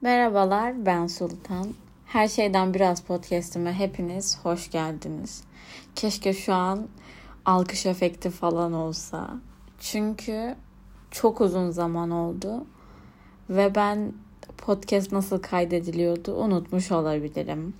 Merhabalar, ben Sultan. Her şeyden biraz podcast'ime hepiniz hoş geldiniz. Keşke şu an alkış efekti falan olsa. Çünkü çok uzun zaman oldu ve ben podcast nasıl kaydediliyordu unutmuş olabilirim.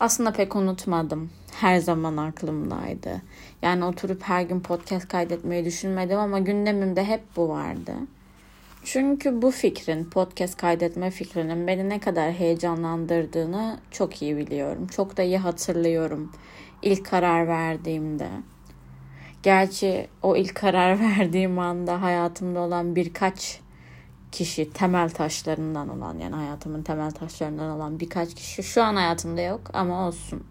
Aslında pek unutmadım. Her zaman aklımdaydı. Yani oturup her gün podcast kaydetmeyi düşünmedim ama gündemimde hep bu vardı. Çünkü bu fikrin, podcast kaydetme fikrinin beni ne kadar heyecanlandırdığını çok iyi biliyorum. Çok da iyi hatırlıyorum ilk karar verdiğimde. Gerçi o ilk karar verdiğim anda hayatımda olan birkaç kişi temel taşlarından olan yani hayatımın temel taşlarından olan birkaç kişi şu an hayatımda yok ama olsun.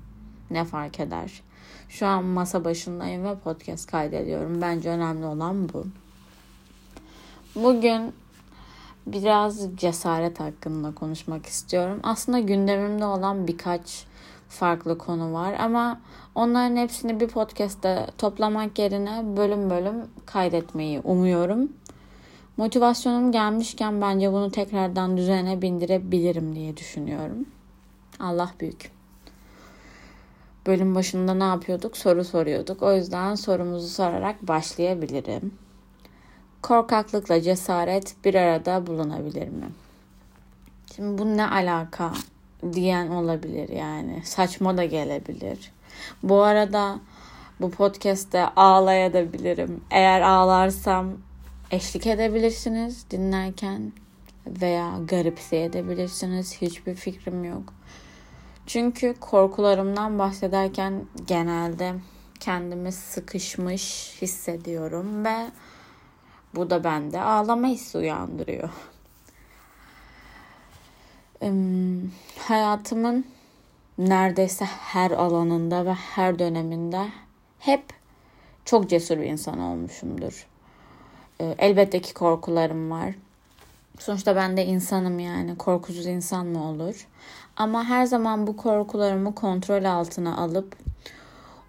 Ne fark eder? Şu an masa başındayım ve podcast kaydediyorum. Bence önemli olan bu. Bugün biraz cesaret hakkında konuşmak istiyorum. Aslında gündemimde olan birkaç farklı konu var ama onların hepsini bir podcast'te toplamak yerine bölüm bölüm kaydetmeyi umuyorum. Motivasyonum gelmişken bence bunu tekrardan düzene bindirebilirim diye düşünüyorum. Allah büyük. Bölüm başında ne yapıyorduk? Soru soruyorduk. O yüzden sorumuzu sorarak başlayabilirim. Korkaklıkla cesaret bir arada bulunabilir mi? Şimdi bu ne alaka diyen olabilir yani. Saçma da gelebilir. Bu arada bu podcast'te ağlayabilirim. Eğer ağlarsam eşlik edebilirsiniz dinlerken veya garipseyebilirsiniz. Hiçbir fikrim yok. Çünkü korkularımdan bahsederken genelde kendimi sıkışmış hissediyorum ve bu da bende ağlama hissi uyandırıyor. Hayatımın neredeyse her alanında ve her döneminde hep çok cesur bir insan olmuşumdur. Elbette ki korkularım var. Sonuçta ben de insanım yani. Korkusuz insan mı olur? Ama her zaman bu korkularımı kontrol altına alıp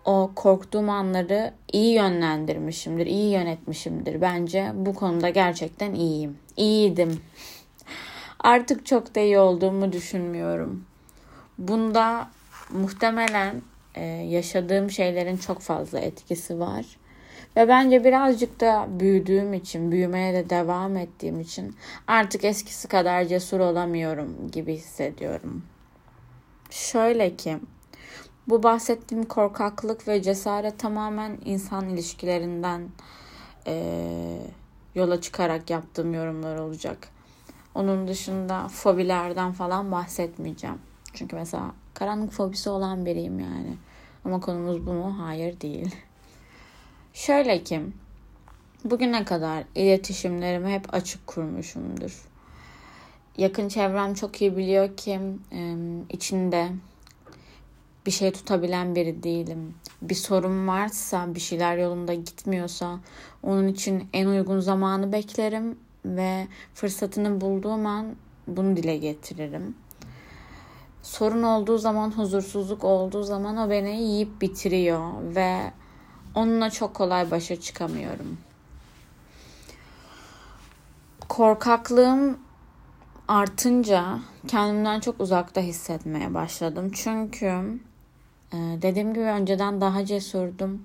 o korktuğum anları iyi yönlendirmişimdir, iyi yönetmişimdir. Bence bu konuda gerçekten iyiyim. İyiydim. Artık çok da iyi olduğumu düşünmüyorum. Bunda muhtemelen e, yaşadığım şeylerin çok fazla etkisi var. Ve bence birazcık da büyüdüğüm için, büyümeye de devam ettiğim için artık eskisi kadar cesur olamıyorum gibi hissediyorum. Şöyle ki bu bahsettiğim korkaklık ve cesaret tamamen insan ilişkilerinden e, yola çıkarak yaptığım yorumlar olacak. Onun dışında fobilerden falan bahsetmeyeceğim. Çünkü mesela karanlık fobisi olan biriyim yani. Ama konumuz bu mu? Hayır değil. Şöyle ki bugüne kadar iletişimlerimi hep açık kurmuşumdur. Yakın çevrem çok iyi biliyor ki içinde bir şey tutabilen biri değilim. Bir sorun varsa, bir şeyler yolunda gitmiyorsa onun için en uygun zamanı beklerim ve fırsatını bulduğum an bunu dile getiririm. Sorun olduğu zaman, huzursuzluk olduğu zaman o beni yiyip bitiriyor ve onunla çok kolay başa çıkamıyorum. Korkaklığım artınca kendimden çok uzakta hissetmeye başladım. Çünkü ee, dediğim gibi önceden daha cesurdum.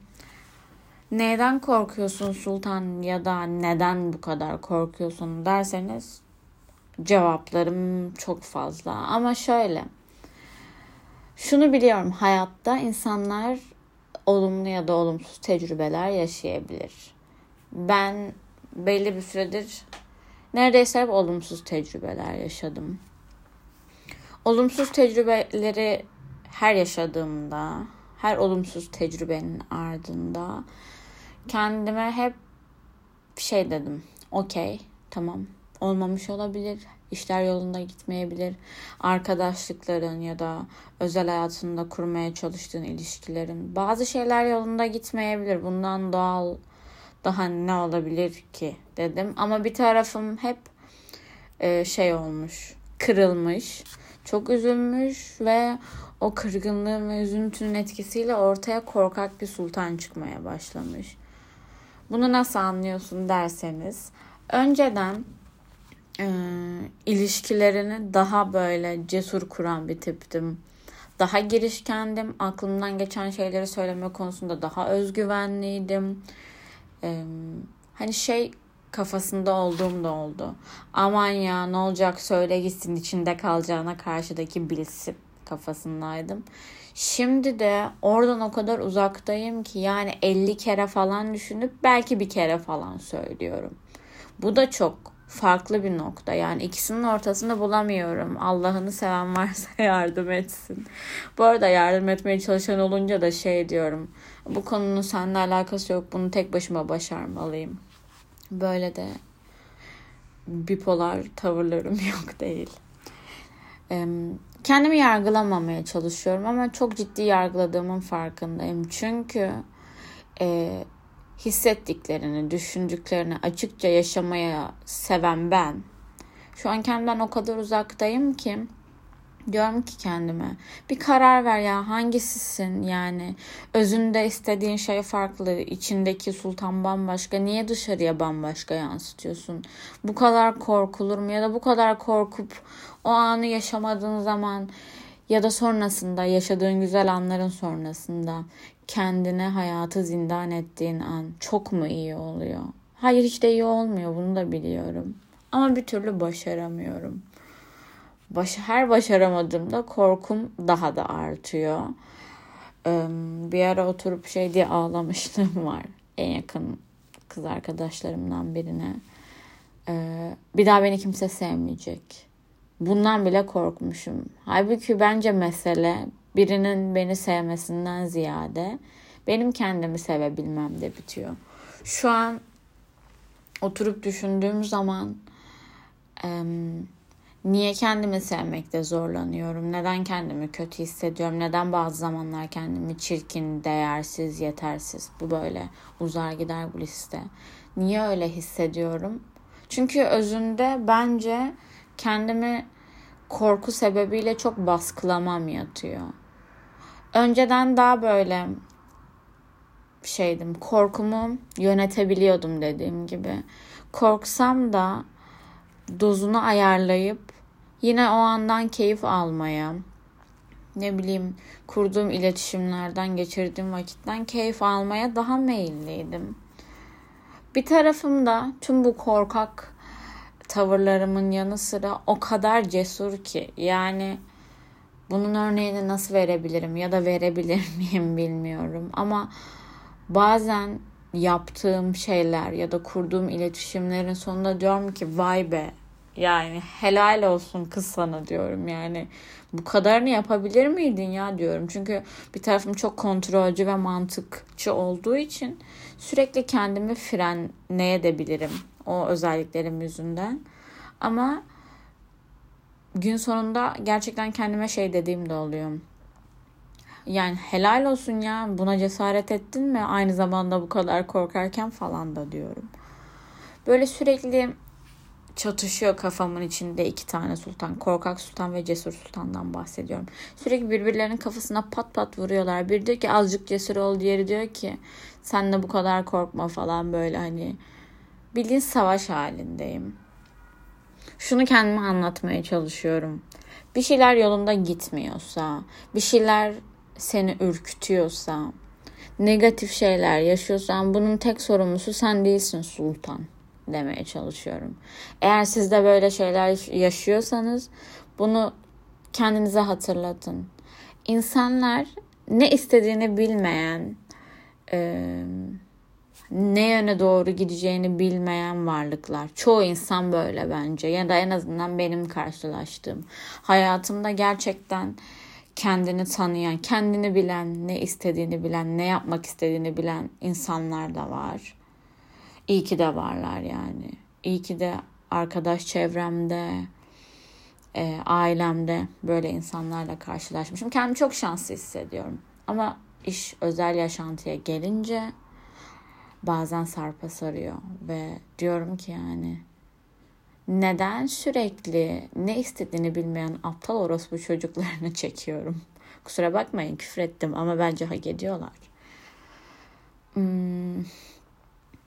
Neden korkuyorsun Sultan ya da neden bu kadar korkuyorsun derseniz cevaplarım çok fazla. Ama şöyle şunu biliyorum hayatta insanlar olumlu ya da olumsuz tecrübeler yaşayabilir. Ben belli bir süredir neredeyse hep olumsuz tecrübeler yaşadım. Olumsuz tecrübeleri her yaşadığımda, her olumsuz tecrübenin ardında kendime hep şey dedim. Okey, tamam. Olmamış olabilir. işler yolunda gitmeyebilir. Arkadaşlıkların ya da özel hayatında kurmaya çalıştığın ilişkilerin bazı şeyler yolunda gitmeyebilir. Bundan doğal daha ne olabilir ki dedim. Ama bir tarafım hep şey olmuş, kırılmış, çok üzülmüş ve o kırgınlığın ve üzüntünün etkisiyle ortaya korkak bir sultan çıkmaya başlamış. Bunu nasıl anlıyorsun derseniz önceden e, ilişkilerini daha böyle cesur kuran bir tiptim. Daha girişkendim. Aklımdan geçen şeyleri söyleme konusunda daha özgüvenliydim. E, hani şey kafasında olduğum da oldu. Aman ya ne olacak söyle gitsin içinde kalacağına karşıdaki bilsin kafasındaydım. Şimdi de oradan o kadar uzaktayım ki yani 50 kere falan düşünüp belki bir kere falan söylüyorum. Bu da çok farklı bir nokta. Yani ikisinin ortasını bulamıyorum. Allah'ını seven varsa yardım etsin. Bu arada yardım etmeye çalışan olunca da şey diyorum. Bu konunun seninle alakası yok. Bunu tek başıma başarmalıyım. Böyle de bipolar tavırlarım yok değil. Kendimi yargılamamaya çalışıyorum ama çok ciddi yargıladığımın farkındayım. Çünkü e, hissettiklerini, düşündüklerini açıkça yaşamaya seven ben. Şu an kendimden o kadar uzaktayım ki diyorum ki kendime bir karar ver ya hangisisin yani özünde istediğin şey farklı içindeki sultan bambaşka niye dışarıya bambaşka yansıtıyorsun bu kadar korkulur mu ya da bu kadar korkup o anı yaşamadığın zaman ya da sonrasında yaşadığın güzel anların sonrasında kendine hayatı zindan ettiğin an çok mu iyi oluyor? Hayır hiç de iyi olmuyor bunu da biliyorum. Ama bir türlü başaramıyorum. Baş, her başaramadığımda korkum daha da artıyor. bir ara oturup şey diye ağlamışlığım var. En yakın kız arkadaşlarımdan birine. bir daha beni kimse sevmeyecek. Bundan bile korkmuşum. Halbuki bence mesele birinin beni sevmesinden ziyade benim kendimi sevebilmem de bitiyor. Şu an oturup düşündüğüm zaman niye kendimi sevmekte zorlanıyorum? Neden kendimi kötü hissediyorum? Neden bazı zamanlar kendimi çirkin, değersiz, yetersiz? Bu böyle uzar gider bu liste. Niye öyle hissediyorum? Çünkü özünde bence kendimi korku sebebiyle çok baskılamam yatıyor. Önceden daha böyle şeydim. Korkumu yönetebiliyordum dediğim gibi. Korksam da dozunu ayarlayıp yine o andan keyif almaya, ne bileyim kurduğum iletişimlerden geçirdiğim vakitten keyif almaya daha meyilliydim. Bir tarafım da tüm bu korkak tavırlarımın yanı sıra o kadar cesur ki yani bunun örneğini nasıl verebilirim ya da verebilir miyim bilmiyorum ama bazen yaptığım şeyler ya da kurduğum iletişimlerin sonunda diyorum ki vay be yani helal olsun kız sana diyorum yani bu kadarını yapabilir miydin ya diyorum. Çünkü bir tarafım çok kontrolcü ve mantıkçı olduğu için sürekli kendimi frenleyebilirim o özelliklerim yüzünden. Ama gün sonunda gerçekten kendime şey dediğim de oluyor. Yani helal olsun ya buna cesaret ettin mi aynı zamanda bu kadar korkarken falan da diyorum. Böyle sürekli çatışıyor kafamın içinde iki tane sultan. Korkak sultan ve cesur sultandan bahsediyorum. Sürekli birbirlerinin kafasına pat pat vuruyorlar. Bir diyor ki azıcık cesur ol. Diğeri diyor ki sen de bu kadar korkma falan böyle hani. Bildiğin savaş halindeyim. Şunu kendime anlatmaya çalışıyorum. Bir şeyler yolunda gitmiyorsa, bir şeyler seni ürkütüyorsa, negatif şeyler yaşıyorsan bunun tek sorumlusu sen değilsin sultan demeye çalışıyorum. Eğer siz de böyle şeyler yaşıyorsanız bunu kendinize hatırlatın. İnsanlar ne istediğini bilmeyen, ne yöne doğru gideceğini bilmeyen varlıklar. Çoğu insan böyle bence ya da en azından benim karşılaştığım. Hayatımda gerçekten kendini tanıyan, kendini bilen, ne istediğini bilen, ne yapmak istediğini bilen insanlar da var. İyi ki de varlar yani. İyi ki de arkadaş çevremde, e, ailemde böyle insanlarla karşılaşmışım. Kendimi çok şanslı hissediyorum. Ama iş özel yaşantıya gelince bazen sarpa sarıyor ve diyorum ki yani neden sürekli ne istediğini bilmeyen aptal orospu çocuklarını çekiyorum. Kusura bakmayın küfür ettim ama bence hak ediyorlar. Hmm,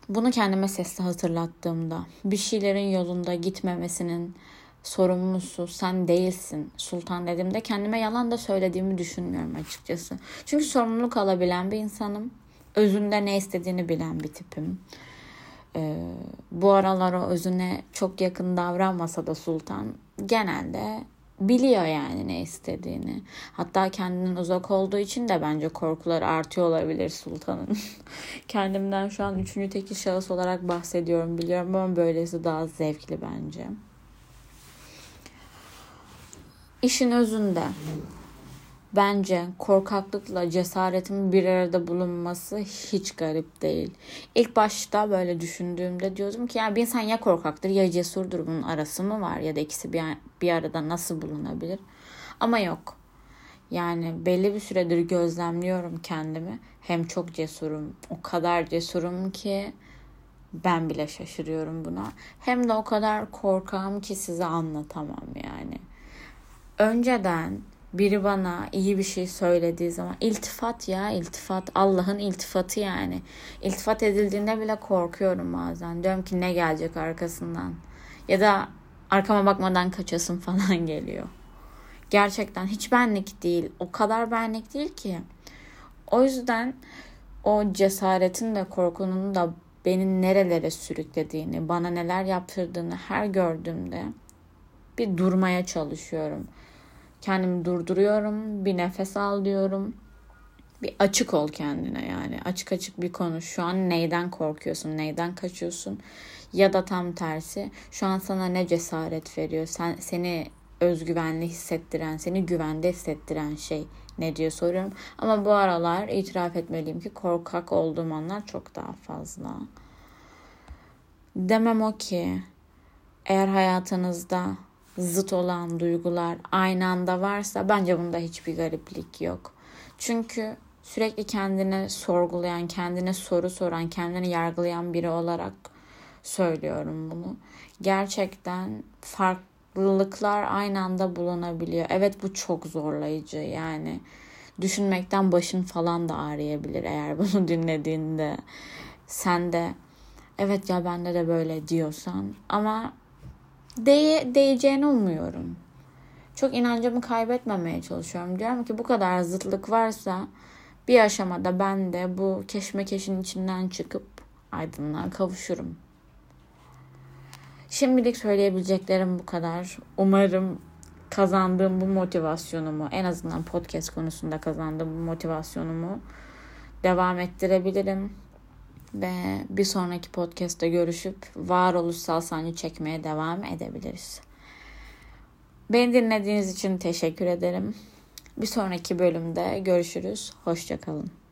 Bunu kendime sesli hatırlattığımda bir şeylerin yolunda gitmemesinin sorumlusu sen değilsin sultan dediğimde kendime yalan da söylediğimi düşünmüyorum açıkçası. Çünkü sorumluluk alabilen bir insanım. Özünde ne istediğini bilen bir tipim. Ee, bu aralar o özüne çok yakın davranmasa da sultan genelde biliyor yani ne istediğini. Hatta kendinden uzak olduğu için de bence korkular artıyor olabilir sultanın. Kendimden şu an üçüncü tekil şahıs olarak bahsediyorum biliyorum ama böylesi daha zevkli bence. İşin özünde bence korkaklıkla cesaretin bir arada bulunması hiç garip değil. İlk başta böyle düşündüğümde diyordum ki yani bir insan ya korkaktır ya cesurdur bunun arası mı var ya da ikisi bir, bir arada nasıl bulunabilir? Ama yok. Yani belli bir süredir gözlemliyorum kendimi. Hem çok cesurum, o kadar cesurum ki ben bile şaşırıyorum buna. Hem de o kadar korkağım ki size anlatamam yani önceden biri bana iyi bir şey söylediği zaman iltifat ya iltifat Allah'ın iltifatı yani. İltifat edildiğinde bile korkuyorum bazen. Diyorum ki ne gelecek arkasından. Ya da arkama bakmadan kaçasın falan geliyor. Gerçekten hiç benlik değil. O kadar benlik değil ki. O yüzden o cesaretin de korkunun da beni nerelere sürüklediğini, bana neler yaptırdığını her gördüğümde bir durmaya çalışıyorum. Kendimi durduruyorum. Bir nefes al diyorum. Bir açık ol kendine yani. Açık açık bir konuş. Şu an neyden korkuyorsun? Neyden kaçıyorsun? Ya da tam tersi. Şu an sana ne cesaret veriyor? Sen seni özgüvenli hissettiren, seni güvende hissettiren şey ne diye soruyorum. Ama bu aralar itiraf etmeliyim ki korkak olduğum anlar çok daha fazla. Demem o ki eğer hayatınızda zıt olan duygular aynı anda varsa bence bunda hiçbir gariplik yok. Çünkü sürekli kendine sorgulayan, kendine soru soran, kendini yargılayan biri olarak söylüyorum bunu. Gerçekten farklılıklar aynı anda bulunabiliyor. Evet bu çok zorlayıcı yani. Düşünmekten başın falan da ağrıyabilir eğer bunu dinlediğinde. Sen de evet ya bende de böyle diyorsan ama değe, değeceğini umuyorum. Çok inancımı kaybetmemeye çalışıyorum. Diyorum ki bu kadar zıtlık varsa bir aşamada ben de bu keşmekeşin içinden çıkıp aydınlığa kavuşurum. Şimdilik söyleyebileceklerim bu kadar. Umarım kazandığım bu motivasyonumu en azından podcast konusunda kazandığım bu motivasyonumu devam ettirebilirim. Ve bir sonraki podcast'ta görüşüp varoluşsal sancı çekmeye devam edebiliriz. Beni dinlediğiniz için teşekkür ederim. Bir sonraki bölümde görüşürüz. Hoşçakalın.